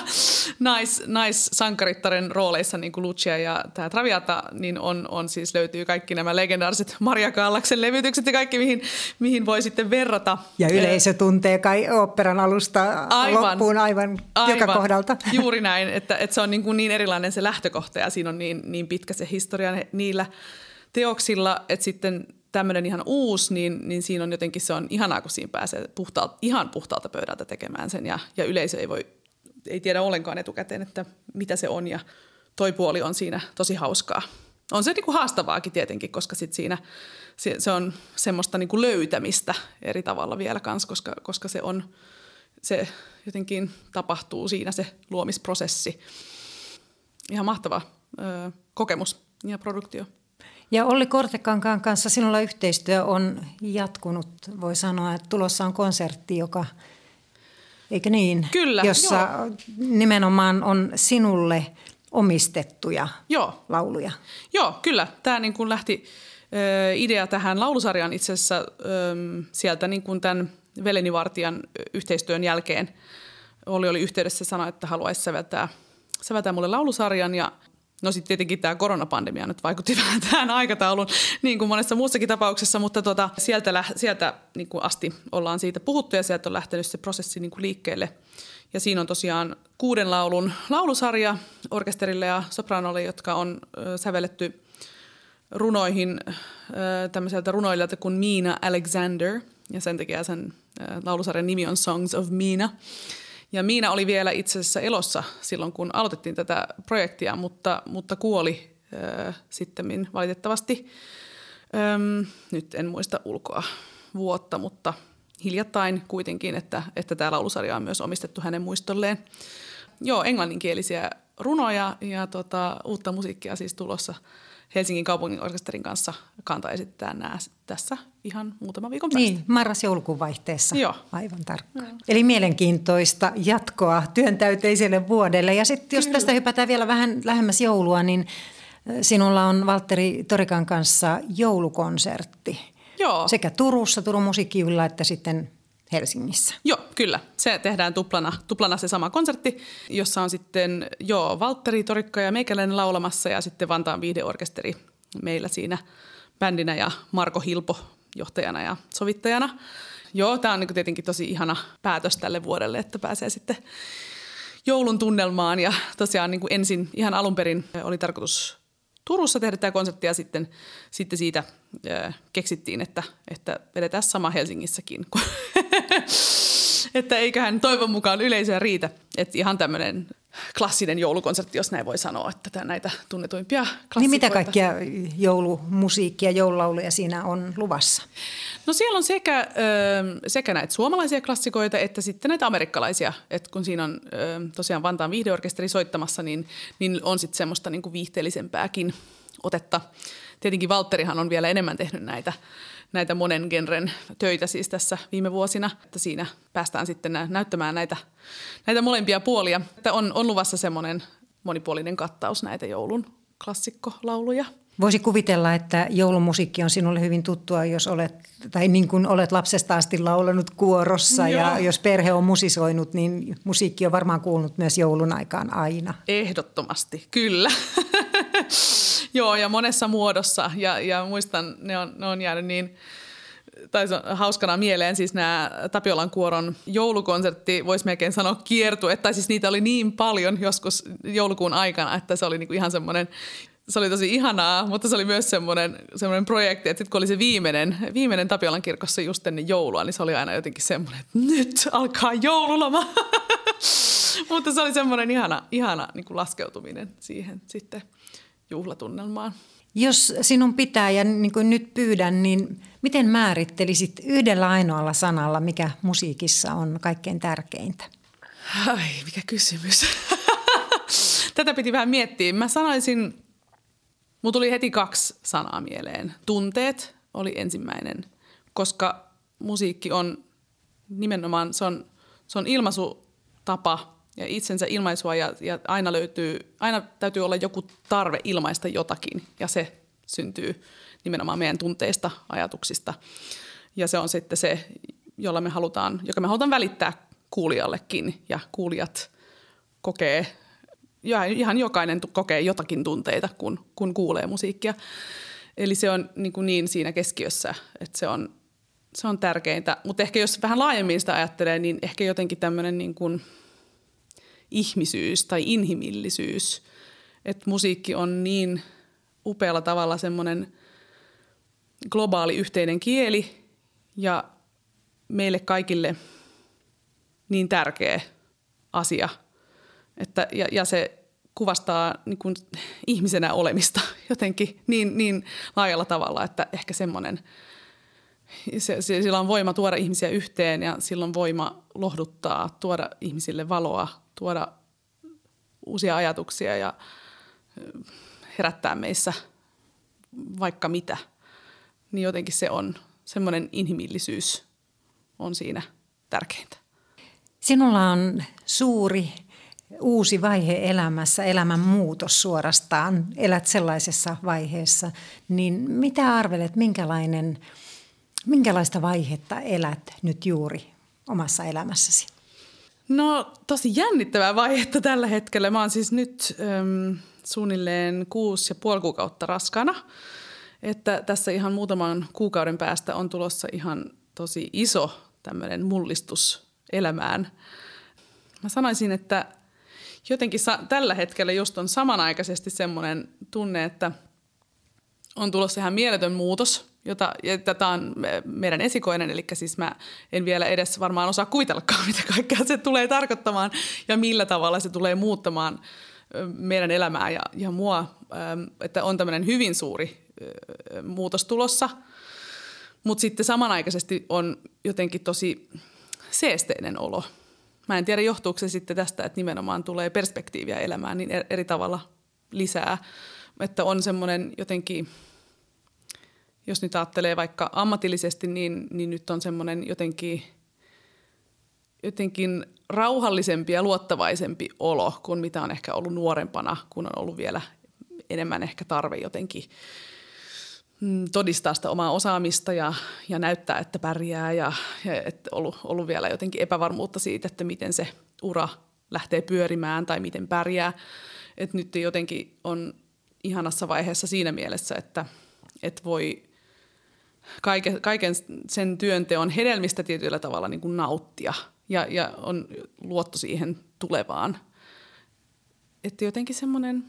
nais, naissankarittaren rooleissa, niin kuin Lucia ja tämä Traviata, niin on, on siis löytyy kaikki nämä legendaariset Maria Kallaksen levytykset ja kaikki, mihin, mihin voi sitten verrata. Ja yleisö tuntee kai oopperan alusta aivan, loppuun aivan, aivan joka kohdalta. Juuri näin, että, että se on niin, kuin niin erilainen se lähtökohta ja siinä on niin, niin pitkä se historia niillä teoksilla, että sitten tämmöinen ihan uusi, niin, niin siinä on jotenkin se on ihanaa, kun siinä pääsee puhtaalta, ihan puhtaalta pöydältä tekemään sen ja, ja yleisö ei voi, ei tiedä ollenkaan etukäteen, että mitä se on ja toi puoli on siinä tosi hauskaa. On se niinku haastavaakin tietenkin, koska sit siinä se, se on semmoista niinku löytämistä eri tavalla vielä kans, koska, koska se on, se jotenkin tapahtuu siinä se luomisprosessi. Ihan mahtava ö, kokemus ja produktio. Ja Olli Kortekankaan kanssa sinulla yhteistyö on jatkunut. Voi sanoa, että tulossa on konsertti, joka, eikö niin? Kyllä, Jossa joo. nimenomaan on sinulle omistettuja joo. lauluja. Joo, kyllä. Tämä niin kuin lähti ö, idea tähän laulusarjaan itse asiassa ö, sieltä niin kuin tämän Velenivartijan yhteistyön jälkeen. Olli oli yhteydessä sanoi, että haluaisi säveltää, säveltää mulle laulusarjan ja No sitten tietenkin tämä koronapandemia nyt vaikutti vähän tähän aikatauluun, niin kuin monessa muussakin tapauksessa, mutta tota, sieltä, sieltä niin kuin asti ollaan siitä puhuttu ja sieltä on lähtenyt se prosessi niin kuin liikkeelle. Ja siinä on tosiaan kuuden laulun laulusarja orkesterille ja sopranolle, jotka on sävelletty runoihin tämmöiseltä runoilijalta kuin Miina Alexander, ja sen takia sen laulusarjan nimi on Songs of Miina. Ja Miina oli vielä itse asiassa elossa silloin, kun aloitettiin tätä projektia, mutta, mutta kuoli äh, sitten valitettavasti. Öm, nyt en muista ulkoa vuotta, mutta hiljattain kuitenkin, että, että tämä laulusarja on myös omistettu hänen muistolleen. Joo, englanninkielisiä runoja ja tota, uutta musiikkia siis tulossa Helsingin kaupungin orkesterin kanssa kanta esittää nämä tässä ihan muutama viikon päästä. Niin, marras-joulukuun vaihteessa. Joo. Aivan tarkkaan. Joo. Eli mielenkiintoista jatkoa työntäyteiselle vuodelle. Ja sitten jos Kyllä. tästä hypätään vielä vähän lähemmäs joulua, niin sinulla on Valtteri Torikan kanssa joulukonsertti. Joo. Sekä Turussa, Turun musiikkijulla, että sitten Helsingissä. Joo, kyllä. Se tehdään tuplana, tuplana se sama konsertti, jossa on sitten joo, Valtteri, Torikka ja Meikäläinen laulamassa ja sitten Vantaan viihdeorkesteri meillä siinä bändinä ja Marko Hilpo johtajana ja sovittajana. Joo, tämä on niin tietenkin tosi ihana päätös tälle vuodelle, että pääsee sitten joulun tunnelmaan. Ja tosiaan niin kuin ensin ihan alun perin oli tarkoitus Turussa tehdä tämä konsertti ja sitten, sitten siitä äh, keksittiin, että, että vedetään sama Helsingissäkin. että eiköhän toivon mukaan yleisöä riitä. Että ihan tämmöinen klassinen joulukonsertti, jos näin voi sanoa, että näitä tunnetuimpia klassikoita. Niin mitä kaikkia joulumusiikkia, joululauluja siinä on luvassa? No siellä on sekä, sekä näitä suomalaisia klassikoita että sitten näitä amerikkalaisia. Et kun siinä on tosiaan Vantaan viihdeorkesteri soittamassa, niin, niin on sitten semmoista niinku viihteellisempääkin otetta. Tietenkin Valtterihan on vielä enemmän tehnyt näitä näitä monen genren töitä siis tässä viime vuosina, että siinä päästään sitten näyttämään näitä, näitä molempia puolia. Että on, on luvassa semmoinen monipuolinen kattaus näitä joulun klassikkolauluja. Voisi kuvitella, että joulumusiikki on sinulle hyvin tuttua, jos olet, tai niin kuin olet lapsesta asti laulanut kuorossa Joo. ja jos perhe on musisoinut, niin musiikki on varmaan kuulunut myös joulun aikaan aina. Ehdottomasti, kyllä. Joo, ja monessa muodossa. Ja, ja muistan, ne on, ne on jäänyt niin tai se on hauskana mieleen siis nämä Tapiolan kuoron joulukonsertti, voisi melkein sanoa kiertue, tai siis niitä oli niin paljon joskus joulukuun aikana, että se oli niinku ihan semmoinen se oli tosi ihanaa, mutta se oli myös semmoinen, semmoinen projekti, että sitten kun oli se viimeinen, viimeinen Tapiolan kirkossa just ennen joulua, niin se oli aina jotenkin semmoinen, että nyt alkaa joululoma. mutta se oli semmoinen ihana, ihana niin kuin laskeutuminen siihen sitten juhlatunnelmaan. Jos sinun pitää ja niin kuin nyt pyydän, niin miten määrittelisit yhdellä ainoalla sanalla, mikä musiikissa on kaikkein tärkeintä? Ai, mikä kysymys. Tätä piti vähän miettiä. Mä sanoisin, mulla tuli heti kaksi sanaa mieleen. Tunteet oli ensimmäinen, koska musiikki on nimenomaan, se on, se on ilmaisutapa ja itsensä ilmaisua ja, ja aina, löytyy, aina täytyy olla joku tarve ilmaista jotakin ja se syntyy nimenomaan meidän tunteista, ajatuksista. Ja se on sitten se, jolla me halutaan, joka me halutaan välittää kuulijallekin ja kuulijat kokee, ihan jokainen kokee jotakin tunteita, kun, kun kuulee musiikkia. Eli se on niin, kuin niin siinä keskiössä, että se on, se on tärkeintä. Mutta ehkä jos vähän laajemmin sitä ajattelee, niin ehkä jotenkin tämmöinen niin kuin – ihmisyys tai inhimillisyys. Että musiikki on niin upealla tavalla semmoinen globaali yhteinen kieli ja meille kaikille niin tärkeä asia. Että, ja, ja se kuvastaa niin kuin ihmisenä olemista jotenkin niin, niin laajalla tavalla, että ehkä semmoinen, se, se, sillä on voima tuoda ihmisiä yhteen ja sillä on voima lohduttaa, tuoda ihmisille valoa, tuoda uusia ajatuksia ja herättää meissä vaikka mitä, niin jotenkin se on semmoinen inhimillisyys on siinä tärkeintä. Sinulla on suuri uusi vaihe elämässä, elämän muutos suorastaan. Elät sellaisessa vaiheessa, niin mitä arvelet, minkälainen, minkälaista vaihetta elät nyt juuri omassa elämässäsi? No tosi jännittävää vaihetta tällä hetkellä. Mä oon siis nyt äm, suunnilleen kuusi ja puoli kuukautta raskana. Että tässä ihan muutaman kuukauden päästä on tulossa ihan tosi iso tämmöinen mullistus elämään. Mä sanoisin, että jotenkin sa- tällä hetkellä just on samanaikaisesti semmoinen tunne, että, on tulossa ihan mieletön muutos, jota, ja tätä on meidän esikoinen, eli siis mä en vielä edes varmaan osaa kuvitellakaan, mitä kaikkea se tulee tarkoittamaan ja millä tavalla se tulee muuttamaan meidän elämää ja, ja mua, että on tämmöinen hyvin suuri muutos tulossa. Mutta sitten samanaikaisesti on jotenkin tosi seesteinen olo. Mä en tiedä, johtuuko se sitten tästä, että nimenomaan tulee perspektiiviä elämään niin eri tavalla lisää. Että on semmoinen jotenkin, jos nyt ajattelee vaikka ammatillisesti, niin, niin nyt on semmoinen jotenkin, jotenkin rauhallisempi ja luottavaisempi olo kuin mitä on ehkä ollut nuorempana, kun on ollut vielä enemmän ehkä tarve jotenkin mm, todistaa sitä omaa osaamista ja, ja näyttää, että pärjää ja, ja että ollut, ollut vielä jotenkin epävarmuutta siitä, että miten se ura lähtee pyörimään tai miten pärjää. Et nyt jotenkin on ihanassa vaiheessa siinä mielessä, että, että voi kaiken, kaiken sen työnteon hedelmistä tietyllä tavalla niin kuin nauttia ja, ja on luotto siihen tulevaan. Että jotenkin semmoinen,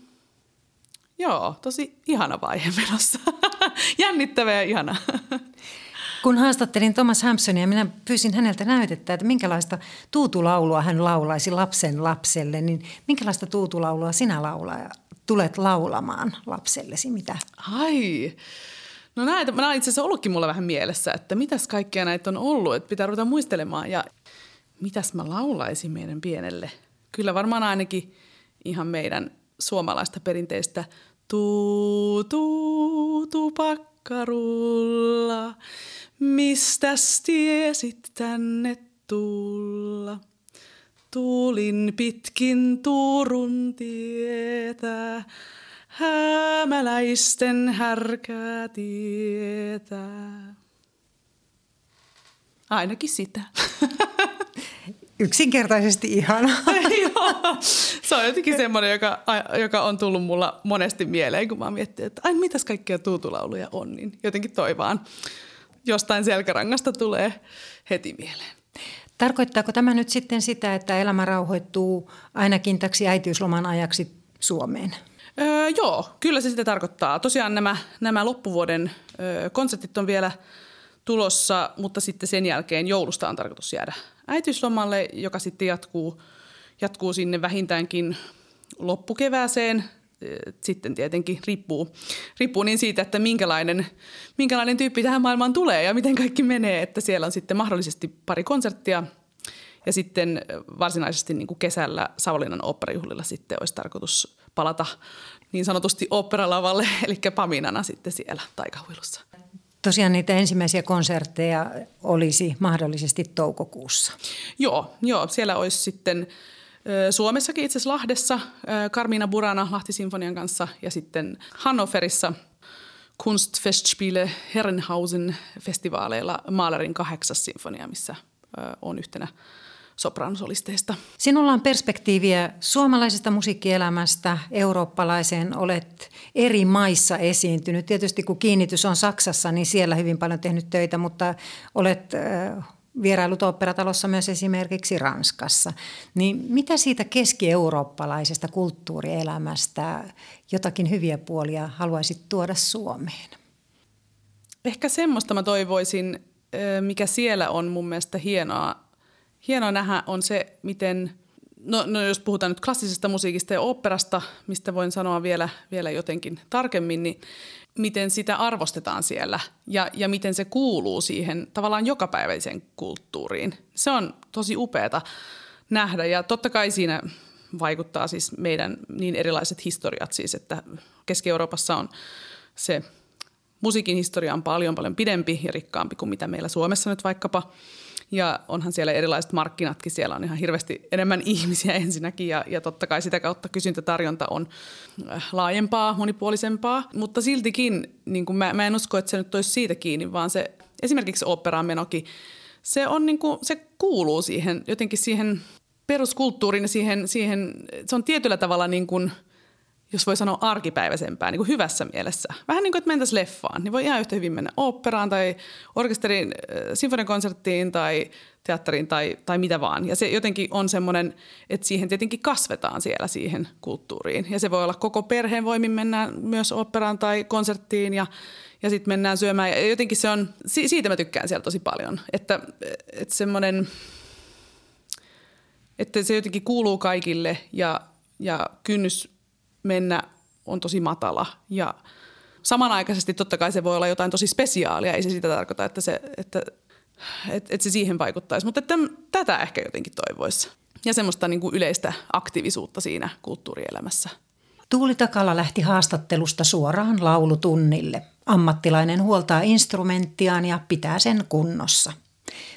joo, tosi ihana vaihe menossa. Jännittävä ja ihana. Kun haastattelin Thomas Hampsonia, minä pyysin häneltä näytettä, että minkälaista tuutulaulua hän laulaisi lapsen lapselle, niin minkälaista tuutulaulua sinä laulaa tulet laulamaan lapsellesi? Mitä? Ai, no näitä, nämä on itse asiassa ollutkin mulla vähän mielessä, että mitäs kaikkea näitä on ollut, että pitää ruveta muistelemaan ja mitäs mä laulaisin meidän pienelle. Kyllä varmaan ainakin ihan meidän suomalaista perinteistä tuu, tuu, tuu pakkarulla, mistäs tiesit tänne tulla – Tulin pitkin Turun tietä, hämäläisten härkää tietää. Ainakin sitä. Yksinkertaisesti ihana. Joo, se on jotenkin semmoinen, joka, joka on tullut mulla monesti mieleen, kun mä miettinyt, että ai mitäs kaikkia tuutulauluja on, niin jotenkin toi vaan jostain selkärangasta tulee heti mieleen. Tarkoittaako tämä nyt sitten sitä, että elämä rauhoittuu ainakin täksi äitiysloman ajaksi Suomeen? Öö, joo, kyllä se sitä tarkoittaa. Tosiaan nämä, nämä loppuvuoden öö, konsertit on vielä tulossa, mutta sitten sen jälkeen joulusta on tarkoitus jäädä äitiyslomalle, joka sitten jatkuu, jatkuu sinne vähintäänkin loppukevääseen. Sitten tietenkin riippuu, riippuu niin siitä, että minkälainen, minkälainen tyyppi tähän maailmaan tulee ja miten kaikki menee. Että siellä on sitten mahdollisesti pari konserttia ja sitten varsinaisesti niin kuin kesällä Savonlinnan oopperajuhlilla sitten olisi tarkoitus palata niin sanotusti oopperalavalle, eli Paminana sitten siellä taikahuilussa. Tosiaan niitä ensimmäisiä konsertteja olisi mahdollisesti toukokuussa. Joo, joo siellä olisi sitten Suomessakin itse asiassa Lahdessa Karmiina Burana Lahti-sinfonian kanssa ja sitten Hannoverissa Kunstfestspiele Herrenhausen festivaaleilla Maalerin kahdeksas sinfonia, missä on yhtenä sopranosolisteista. Sinulla on perspektiiviä suomalaisesta musiikkielämästä eurooppalaiseen. Olet eri maissa esiintynyt. Tietysti kun kiinnitys on Saksassa, niin siellä hyvin paljon tehnyt töitä, mutta olet vierailut operatalossa myös esimerkiksi Ranskassa. Niin mitä siitä keski-eurooppalaisesta kulttuurielämästä jotakin hyviä puolia haluaisit tuoda Suomeen? Ehkä semmoista mä toivoisin, mikä siellä on mun mielestä hienoa hienoa nähdä on se, miten, no, no jos puhutaan nyt klassisesta musiikista ja oopperasta, mistä voin sanoa vielä, vielä jotenkin tarkemmin, niin miten sitä arvostetaan siellä ja, ja miten se kuuluu siihen tavallaan jokapäiväiseen kulttuuriin. Se on tosi upeata nähdä ja totta kai siinä vaikuttaa siis meidän niin erilaiset historiat siis, että Keski-Euroopassa on se musiikin historia on paljon paljon pidempi ja rikkaampi kuin mitä meillä Suomessa nyt vaikkapa – ja onhan siellä erilaiset markkinatkin, siellä on ihan hirveästi enemmän ihmisiä ensinnäkin ja, ja totta kai sitä kautta kysyntätarjonta on äh, laajempaa, monipuolisempaa. Mutta siltikin niin kuin mä, mä en usko, että se nyt olisi siitä kiinni, vaan se esimerkiksi operaan menokin, se, on niin kuin, se kuuluu siihen jotenkin siihen peruskulttuuriin ja siihen, siihen, se on tietyllä tavalla niin kuin jos voi sanoa arkipäiväisempää, niin kuin hyvässä mielessä. Vähän niin kuin, että mentäisiin leffaan, niin voi ihan yhtä hyvin mennä oopperaan tai orkesterin äh, sinfoniakonserttiin tai teatteriin tai, tai mitä vaan. Ja se jotenkin on semmoinen, että siihen tietenkin kasvetaan siellä siihen kulttuuriin. Ja se voi olla koko perheen voimin mennään myös oopperaan tai konserttiin ja, ja sitten mennään syömään. Ja jotenkin se on, siitä mä tykkään siellä tosi paljon, että, että semmoinen, että se jotenkin kuuluu kaikille ja, ja kynnys mennä on tosi matala ja samanaikaisesti totta kai se voi olla jotain tosi spesiaalia, ei se sitä tarkoita, että se, että, että, että se siihen vaikuttaisi, mutta että tätä ehkä jotenkin toivoisi. Ja semmoista niin kuin yleistä aktiivisuutta siinä kulttuurielämässä. Tuuli Takala lähti haastattelusta suoraan laulutunnille. Ammattilainen huoltaa instrumenttiaan ja pitää sen kunnossa.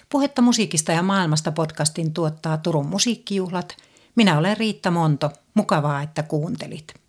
Puhetta musiikista ja maailmasta podcastin tuottaa Turun musiikkijuhlat. Minä olen Riitta Monto. Mukavaa, että kuuntelit.